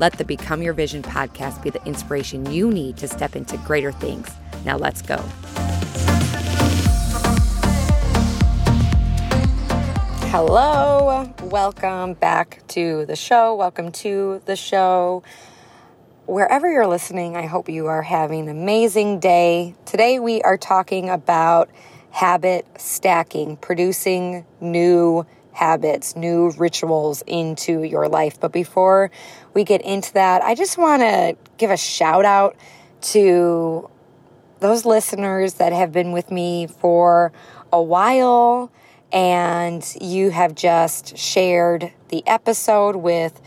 Let the Become Your Vision podcast be the inspiration you need to step into greater things. Now, let's go. Hello, welcome back to the show. Welcome to the show. Wherever you're listening, I hope you are having an amazing day. Today, we are talking about habit stacking, producing new habits, new rituals into your life. But before we get into that, I just want to give a shout out to those listeners that have been with me for a while. And you have just shared the episode with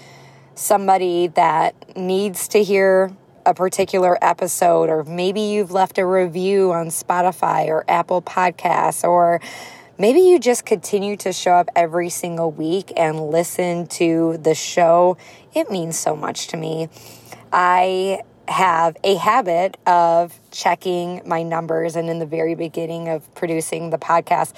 somebody that needs to hear a particular episode, or maybe you've left a review on Spotify or Apple Podcasts, or maybe you just continue to show up every single week and listen to the show. It means so much to me. I have a habit of checking my numbers. And in the very beginning of producing the podcast,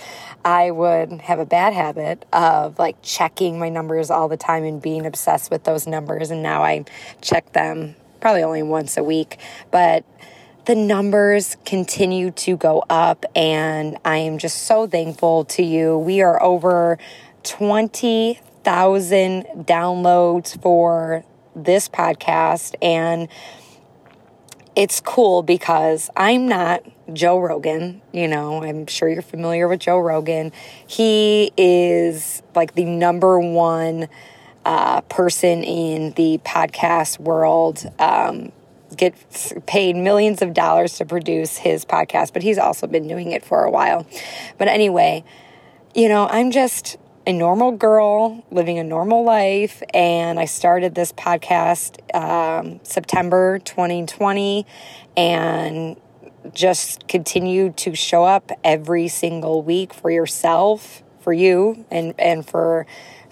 I would have a bad habit of like checking my numbers all the time and being obsessed with those numbers. And now I check them probably only once a week. But the numbers continue to go up, and I am just so thankful to you. We are over 20,000 downloads for this podcast, and it's cool because I'm not Joe Rogan. You know, I'm sure you're familiar with Joe Rogan. He is like the number one uh, person in the podcast world. Um, gets paid millions of dollars to produce his podcast, but he's also been doing it for a while. But anyway, you know, I'm just a normal girl living a normal life, and I started this podcast um, September 2020, and just continue to show up every single week for yourself, for you, and and for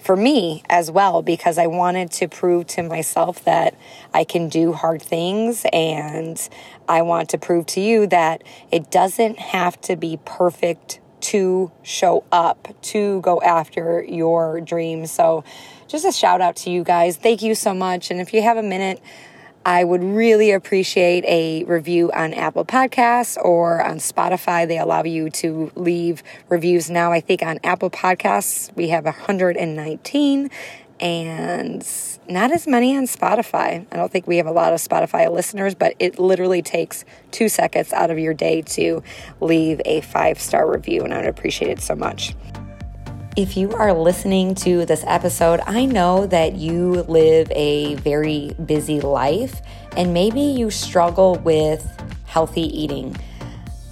for me as well because I wanted to prove to myself that I can do hard things and I want to prove to you that it doesn't have to be perfect to show up to go after your dreams. So, just a shout out to you guys. Thank you so much. And if you have a minute, I would really appreciate a review on Apple Podcasts or on Spotify. They allow you to leave reviews now. I think on Apple Podcasts, we have 119 and not as many on Spotify. I don't think we have a lot of Spotify listeners, but it literally takes two seconds out of your day to leave a five star review, and I would appreciate it so much. If you are listening to this episode, I know that you live a very busy life and maybe you struggle with healthy eating.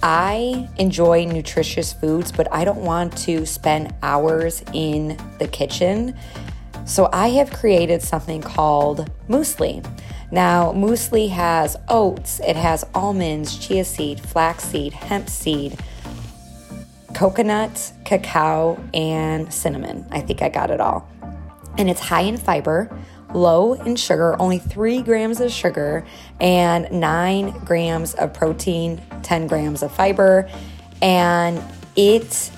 I enjoy nutritious foods, but I don't want to spend hours in the kitchen. So I have created something called muesli. Now, muesli has oats, it has almonds, chia seed, flaxseed, hemp seed coconut, cacao, and cinnamon. I think I got it all. And it's high in fiber, low in sugar, only three grams of sugar, and nine grams of protein, 10 grams of fiber. And it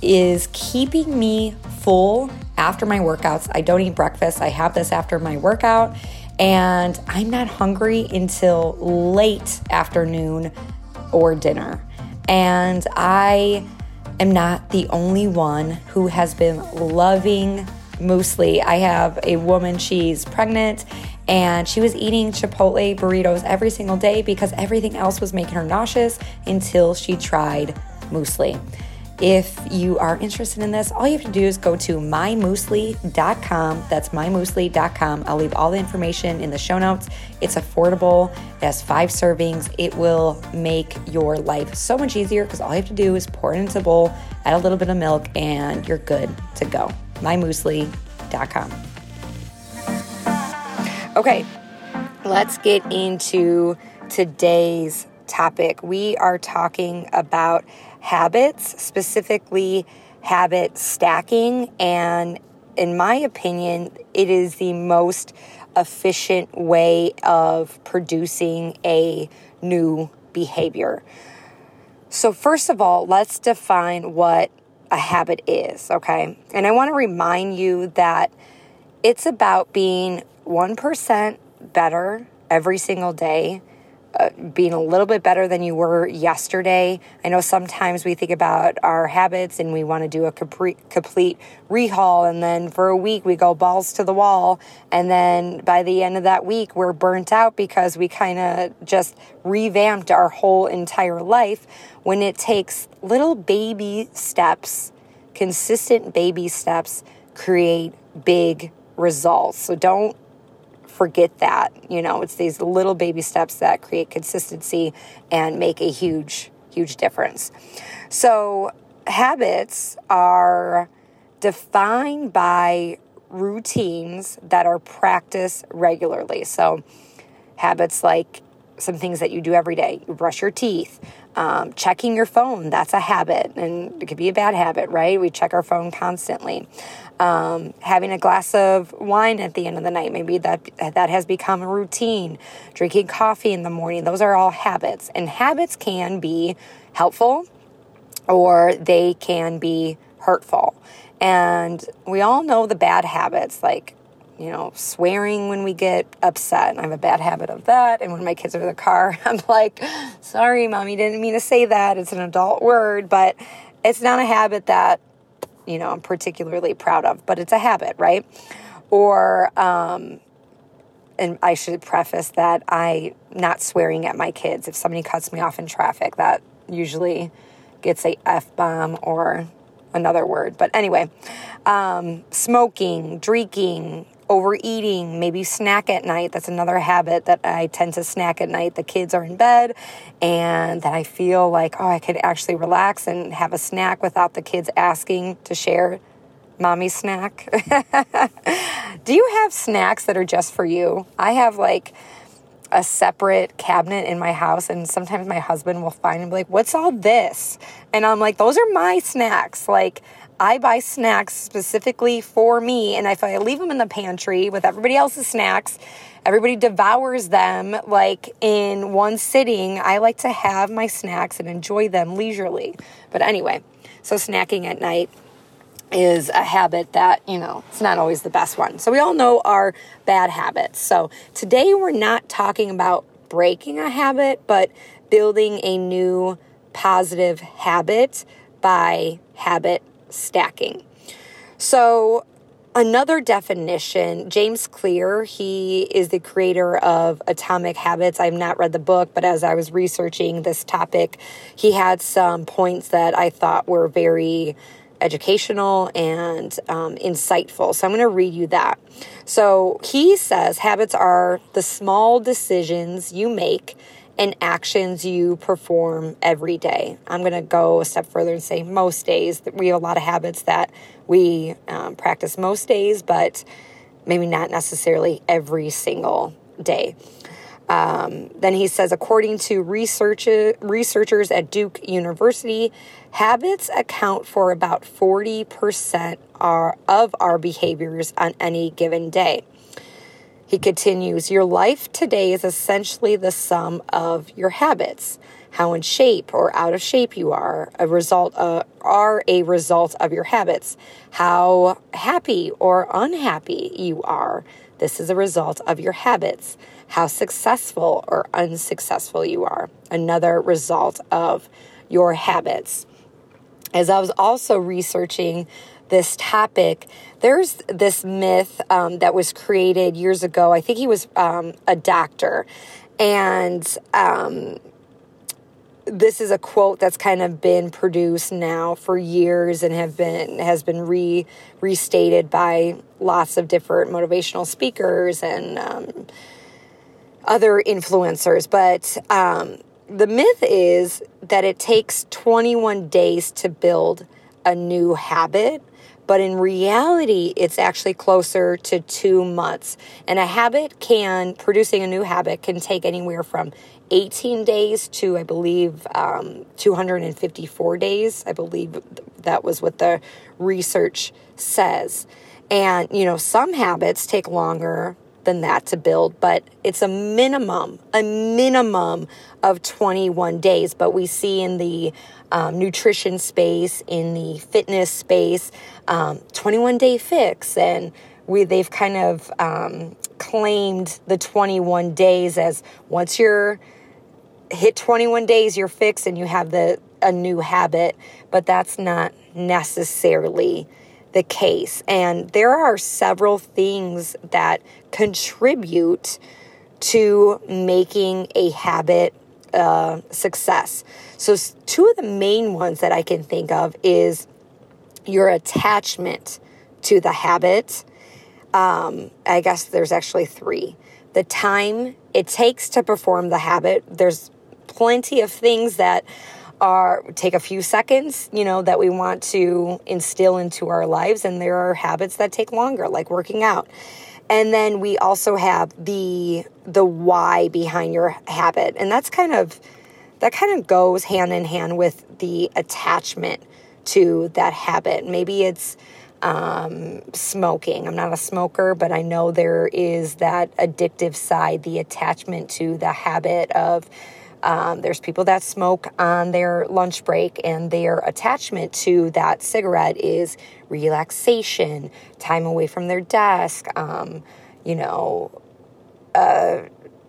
is keeping me full after my workouts. I don't eat breakfast. I have this after my workout, and I'm not hungry until late afternoon or dinner. And I am not the only one who has been loving muesli. I have a woman, she's pregnant, and she was eating Chipotle burritos every single day because everything else was making her nauseous until she tried muesli. If you are interested in this, all you have to do is go to mymuesli.com. That's mymuesli.com. I'll leave all the information in the show notes. It's affordable, it has five servings. It will make your life so much easier because all you have to do is pour it into a bowl, add a little bit of milk, and you're good to go. mymuesli.com. Okay, let's get into today's topic. We are talking about habits, specifically habit stacking. And in my opinion, it is the most efficient way of producing a new behavior. So, first of all, let's define what a habit is, okay? And I want to remind you that it's about being 1% better every single day being a little bit better than you were yesterday. I know sometimes we think about our habits and we want to do a complete rehaul, and then for a week we go balls to the wall, and then by the end of that week we're burnt out because we kind of just revamped our whole entire life. When it takes little baby steps, consistent baby steps, create big results. So don't forget that. You know, it's these little baby steps that create consistency and make a huge, huge difference. So, habits are defined by routines that are practiced regularly. So, habits like some things that you do every day you brush your teeth, um, checking your phone, that's a habit, and it could be a bad habit, right? We check our phone constantly um, having a glass of wine at the end of the night. Maybe that that has become a routine. Drinking coffee in the morning. Those are all habits, and habits can be helpful or they can be hurtful. And we all know the bad habits like you know, swearing when we get upset. I have a bad habit of that. And when my kids are in the car, I'm like, sorry, mommy, didn't mean to say that. It's an adult word, but it's not a habit that you know, I'm particularly proud of, but it's a habit, right? Or, um, and I should preface that I not swearing at my kids. If somebody cuts me off in traffic, that usually gets a f bomb or another word. But anyway, um, smoking, drinking, overeating, maybe snack at night. That's another habit that I tend to snack at night. The kids are in bed and that I feel like, oh, I could actually relax and have a snack without the kids asking to share mommy snack. Do you have snacks that are just for you? I have like a separate cabinet in my house and sometimes my husband will find and be like, "What's all this?" And I'm like, "Those are my snacks." Like I buy snacks specifically for me, and if I leave them in the pantry with everybody else's snacks, everybody devours them like in one sitting. I like to have my snacks and enjoy them leisurely. But anyway, so snacking at night is a habit that, you know, it's not always the best one. So we all know our bad habits. So today we're not talking about breaking a habit, but building a new positive habit by habit stacking. So, another definition, James Clear, he is the creator of Atomic Habits. I've not read the book, but as I was researching this topic, he had some points that I thought were very educational and um, insightful. So I'm going to read you that. So he says habits are the small decisions you make and actions you perform every day. I'm going to go a step further and say most days. We have a lot of habits that we um, practice most days, but maybe not necessarily every single day. Um, then he says, according to research, researchers at Duke University, habits account for about 40% are, of our behaviors on any given day. He continues, Your life today is essentially the sum of your habits. How in shape or out of shape you are, a result uh, are a result of your habits. How happy or unhappy you are, this is a result of your habits. How successful or unsuccessful you are, another result of your habits. As I was also researching this topic, there's this myth um, that was created years ago. I think he was um, a doctor. And um, this is a quote that's kind of been produced now for years and have been has been re restated by lots of different motivational speakers and um, other influencers. But um, the myth is that it takes 21 days to build a new habit but in reality, it's actually closer to two months. And a habit can, producing a new habit can take anywhere from 18 days to, I believe, um, 254 days. I believe that was what the research says. And, you know, some habits take longer than that to build, but it's a minimum, a minimum of 21 days. But we see in the um, nutrition space, in the fitness space, um, 21 day fix, and we they've kind of um, claimed the 21 days as once you're hit 21 days, you're fixed and you have the a new habit. But that's not necessarily the case. And there are several things that contribute to making a habit uh, success. So, two of the main ones that I can think of is your attachment to the habit. Um, I guess there's actually three. The time it takes to perform the habit. There's plenty of things that are take a few seconds, you know, that we want to instill into our lives and there are habits that take longer like working out. And then we also have the the why behind your habit. And that's kind of that kind of goes hand in hand with the attachment to that habit. Maybe it's um, smoking. I'm not a smoker, but I know there is that addictive side, the attachment to the habit of um, there's people that smoke on their lunch break, and their attachment to that cigarette is relaxation, time away from their desk, um, you know, uh,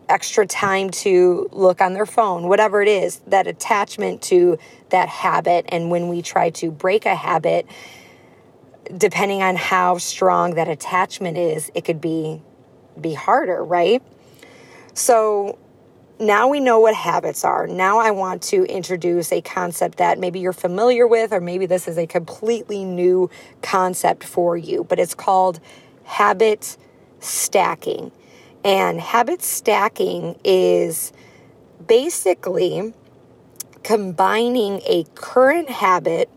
extra time to look on their phone, whatever it is, that attachment to that habit. And when we try to break a habit, depending on how strong that attachment is, it could be be harder, right? So now we know what habits are. Now I want to introduce a concept that maybe you're familiar with, or maybe this is a completely new concept for you, but it's called habit stacking. And habit stacking is basically combining a current habit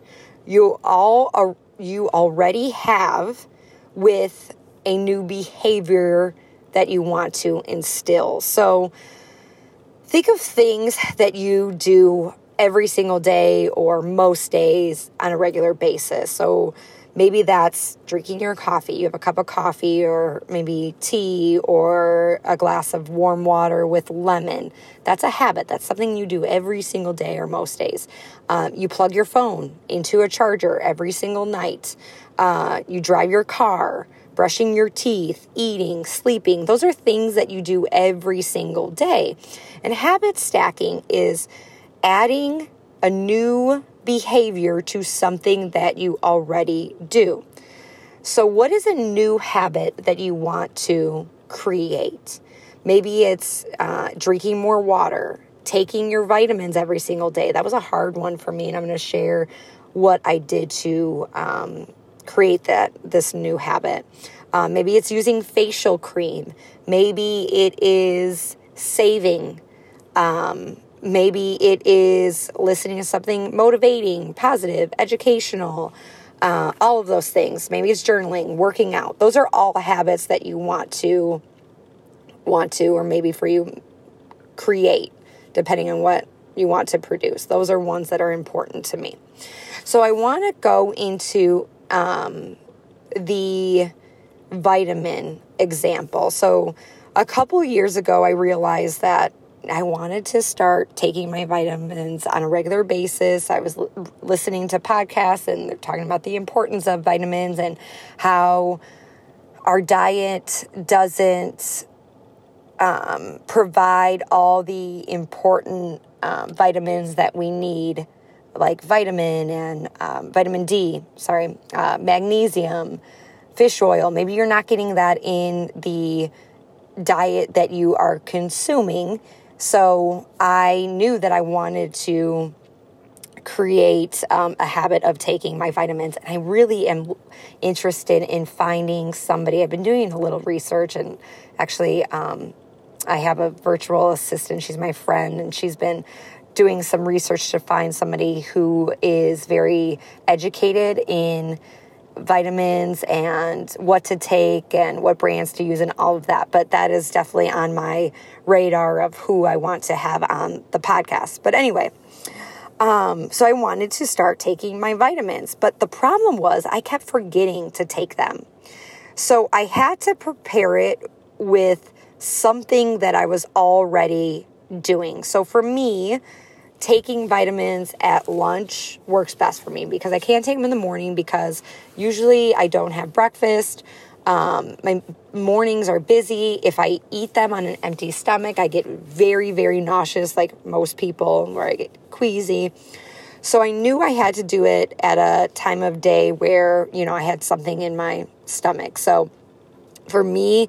you all uh, you already have with a new behavior that you want to instill. So Think of things that you do every single day or most days on a regular basis. So maybe that's drinking your coffee. You have a cup of coffee, or maybe tea, or a glass of warm water with lemon. That's a habit. That's something you do every single day or most days. Um, you plug your phone into a charger every single night. Uh, you drive your car brushing your teeth, eating, sleeping. Those are things that you do every single day. And habit stacking is adding a new behavior to something that you already do. So, what is a new habit that you want to create? Maybe it's uh, drinking more water, taking your vitamins every single day. That was a hard one for me, and I'm going to share what I did to um, create that this new habit. Um, maybe it's using facial cream. Maybe it is saving. Um, maybe it is listening to something motivating, positive, educational. Uh, all of those things. Maybe it's journaling, working out. Those are all habits that you want to want to, or maybe for you, create, depending on what you want to produce. Those are ones that are important to me. So I want to go into um, the vitamin example. So, a couple years ago, I realized that I wanted to start taking my vitamins on a regular basis. I was l- listening to podcasts and they're talking about the importance of vitamins and how our diet doesn't um, provide all the important um, vitamins that we need like vitamin and um, vitamin D, sorry, uh, magnesium, fish oil. Maybe you're not getting that in the diet that you are consuming. So I knew that I wanted to create um, a habit of taking my vitamins. And I really am interested in finding somebody. I've been doing a little research and actually, um, I have a virtual assistant. She's my friend, and she's been doing some research to find somebody who is very educated in vitamins and what to take and what brands to use and all of that. But that is definitely on my radar of who I want to have on the podcast. But anyway, um, so I wanted to start taking my vitamins. But the problem was I kept forgetting to take them. So I had to prepare it with something that I was already doing. So for me, taking vitamins at lunch works best for me because I can't take them in the morning because usually I don't have breakfast. Um, my mornings are busy. If I eat them on an empty stomach, I get very, very nauseous, like most people, where I get queasy. So I knew I had to do it at a time of day where, you know, I had something in my stomach. So for me,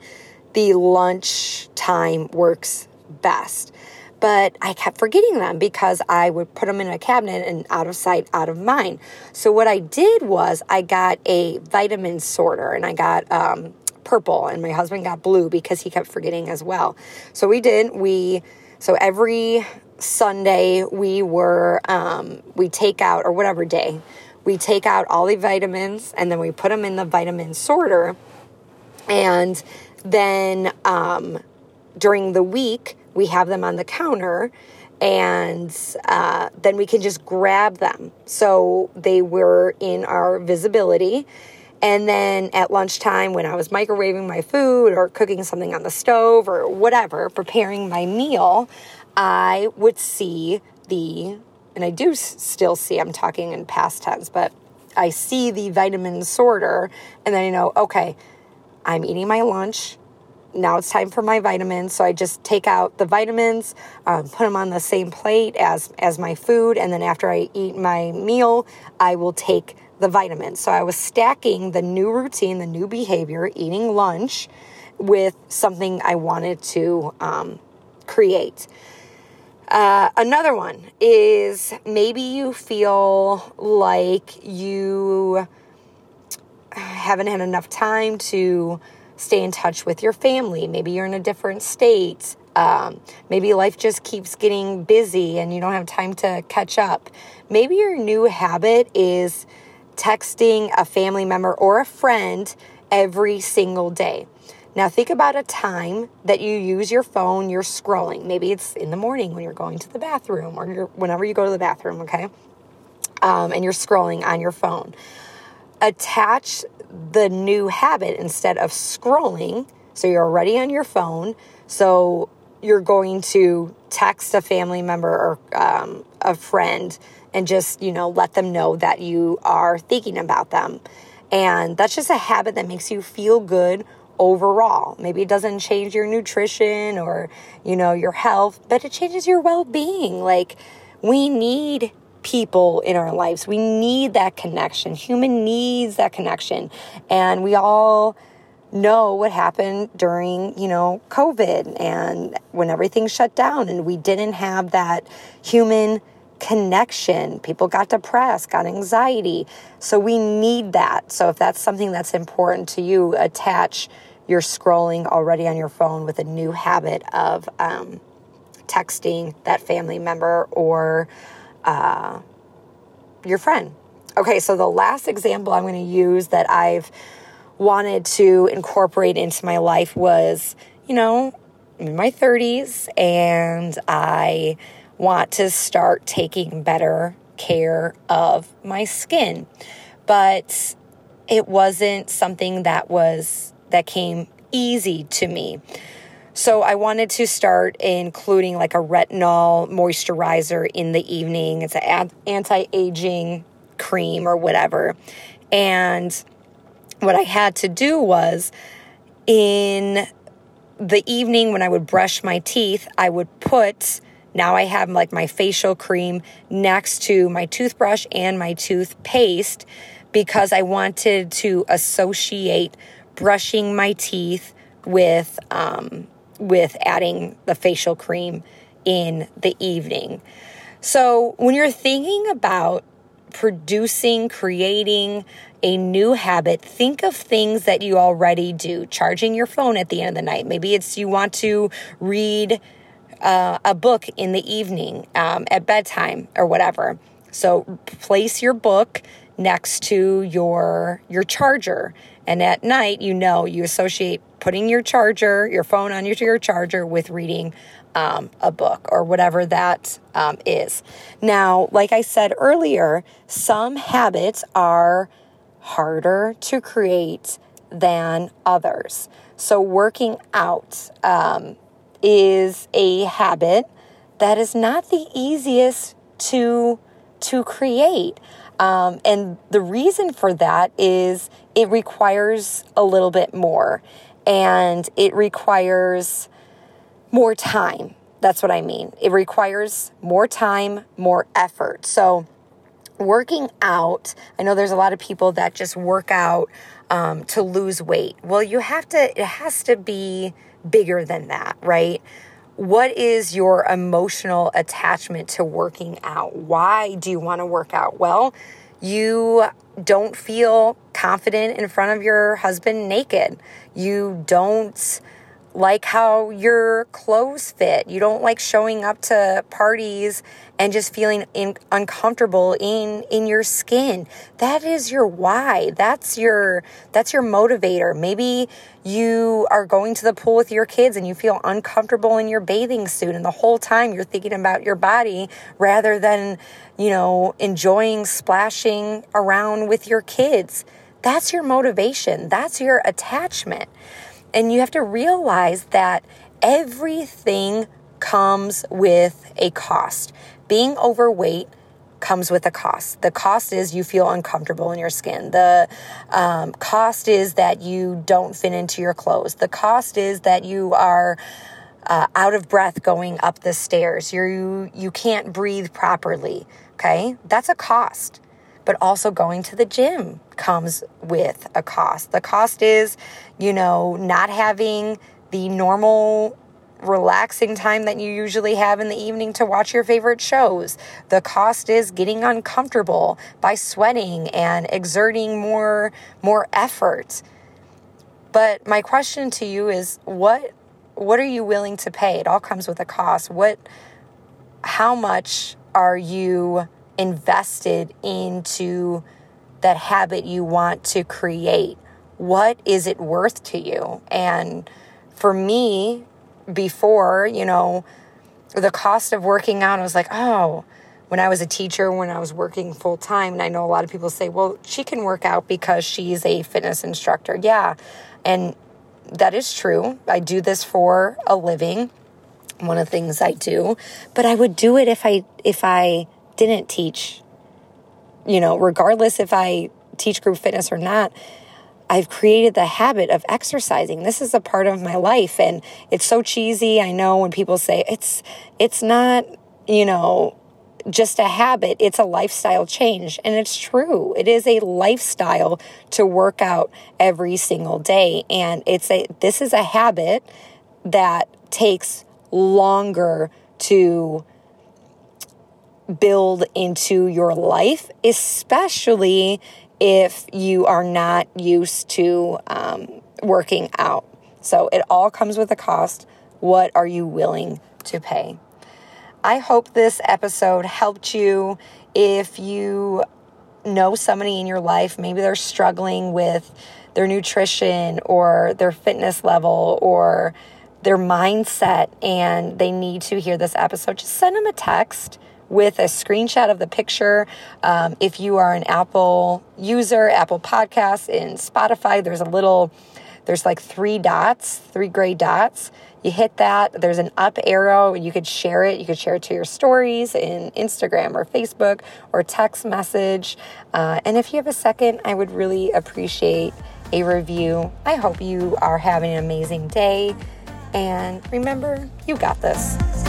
the lunch time works best but I kept forgetting them because I would put them in a cabinet and out of sight, out of mind. So what I did was I got a vitamin sorter and I got um, purple, and my husband got blue because he kept forgetting as well. So we did. We so every Sunday we were um, we take out or whatever day we take out all the vitamins and then we put them in the vitamin sorter, and then um, during the week we have them on the counter and uh, then we can just grab them. So they were in our visibility. And then at lunchtime, when I was microwaving my food or cooking something on the stove or whatever, preparing my meal, I would see the, and I do still see, I'm talking in past tense, but I see the vitamin sorter, and then I know, okay, I'm eating my lunch now it's time for my vitamins. So I just take out the vitamins, um, put them on the same plate as as my food, and then after I eat my meal, I will take the vitamins. So I was stacking the new routine, the new behavior, eating lunch, with something I wanted to um, create. Uh, another one is maybe you feel like you haven't had enough time to stay in touch with your family. Maybe you're in a different state. Um, maybe life just keeps getting busy and you don't have time to catch up. Maybe your new habit is texting a family member or a friend every single day. Now, think about a time that you use your phone, you're scrolling. Maybe it's in the morning when you're going to the bathroom or whenever you go to the bathroom, okay? Um, and you're scrolling on your phone. Attach the new habit instead of scrolling. So you're already on your phone. So you're going to text a family member or um, a friend and just, you know, let them know that you are thinking about them. And that's just a habit that makes you feel good overall. Maybe it doesn't change your nutrition or, you know, your health, but it changes your well being. Like, we need people in our lives. We need that connection. Human needs that connection. And we all know what happened during, you know, COVID and when everything shut down and we didn't have that human connection. People got depressed, got anxiety. So we need that. So if that's something that's important to you, attach your scrolling already on your phone with a new habit of um, texting that family member or uh, your friend. Okay, so the last example I'm going to use that I've wanted to incorporate into my life was, you know, in my 30s, and I want to start taking better care of my skin. But it wasn't something that was that came easy to me. So I wanted to start including like a retinol moisturizer in the evening. It's an anti-aging cream or whatever. And what I had to do was in the evening when I would brush my teeth, I would put now I have like my facial cream next to my toothbrush and my toothpaste because I wanted to associate brushing my teeth with um, with adding the facial cream in the evening. So, when you're thinking about producing, creating a new habit, think of things that you already do. Charging your phone at the end of the night. Maybe it's you want to read uh, a book in the evening um, at bedtime or whatever. So, place your book next to your your charger. And at night, you know, you associate putting your charger, your phone on your, your charger with reading um, a book or whatever that um, is. Now, like I said earlier, some habits are harder to create than others. So, working out um, is a habit that is not the easiest to to create. Um, and the reason for that is it requires a little bit more and it requires more time. That's what I mean. It requires more time, more effort. So, working out, I know there's a lot of people that just work out um, to lose weight. Well, you have to, it has to be bigger than that, right? What is your emotional attachment to working out? Why do you want to work out? Well, you don't feel confident in front of your husband naked. You don't like how your clothes fit. You don't like showing up to parties and just feeling in, uncomfortable in in your skin. That is your why. That's your that's your motivator. Maybe you are going to the pool with your kids and you feel uncomfortable in your bathing suit and the whole time you're thinking about your body rather than, you know, enjoying splashing around with your kids. That's your motivation. That's your attachment. And you have to realize that everything comes with a cost. Being overweight comes with a cost. The cost is you feel uncomfortable in your skin. The um, cost is that you don't fit into your clothes. The cost is that you are uh, out of breath going up the stairs. You're, you you can't breathe properly. Okay, that's a cost but also going to the gym comes with a cost. The cost is, you know, not having the normal relaxing time that you usually have in the evening to watch your favorite shows. The cost is getting uncomfortable by sweating and exerting more more effort. But my question to you is what what are you willing to pay? It all comes with a cost. What how much are you invested into that habit you want to create. What is it worth to you? And for me, before, you know, the cost of working out, I was like, oh, when I was a teacher, when I was working full time, and I know a lot of people say, well, she can work out because she's a fitness instructor. Yeah. And that is true. I do this for a living. One of the things I do, but I would do it if I if I didn't teach, you know, regardless if I teach group fitness or not, I've created the habit of exercising. This is a part of my life and it's so cheesy. I know when people say it's it's not, you know, just a habit, it's a lifestyle change. And it's true. It is a lifestyle to work out every single day and it's a this is a habit that takes longer to build into your life, especially if you are not used to um, working out. So it all comes with a cost. What are you willing to pay? I hope this episode helped you if you know somebody in your life, maybe they're struggling with their nutrition or their fitness level or their mindset and they need to hear this episode, just send them a text with a screenshot of the picture. Um, if you are an Apple user, Apple Podcasts, in Spotify, there's a little, there's like three dots, three gray dots. You hit that, there's an up arrow, and you could share it. You could share it to your stories in Instagram or Facebook or text message. Uh, and if you have a second, I would really appreciate a review. I hope you are having an amazing day. And remember, you got this.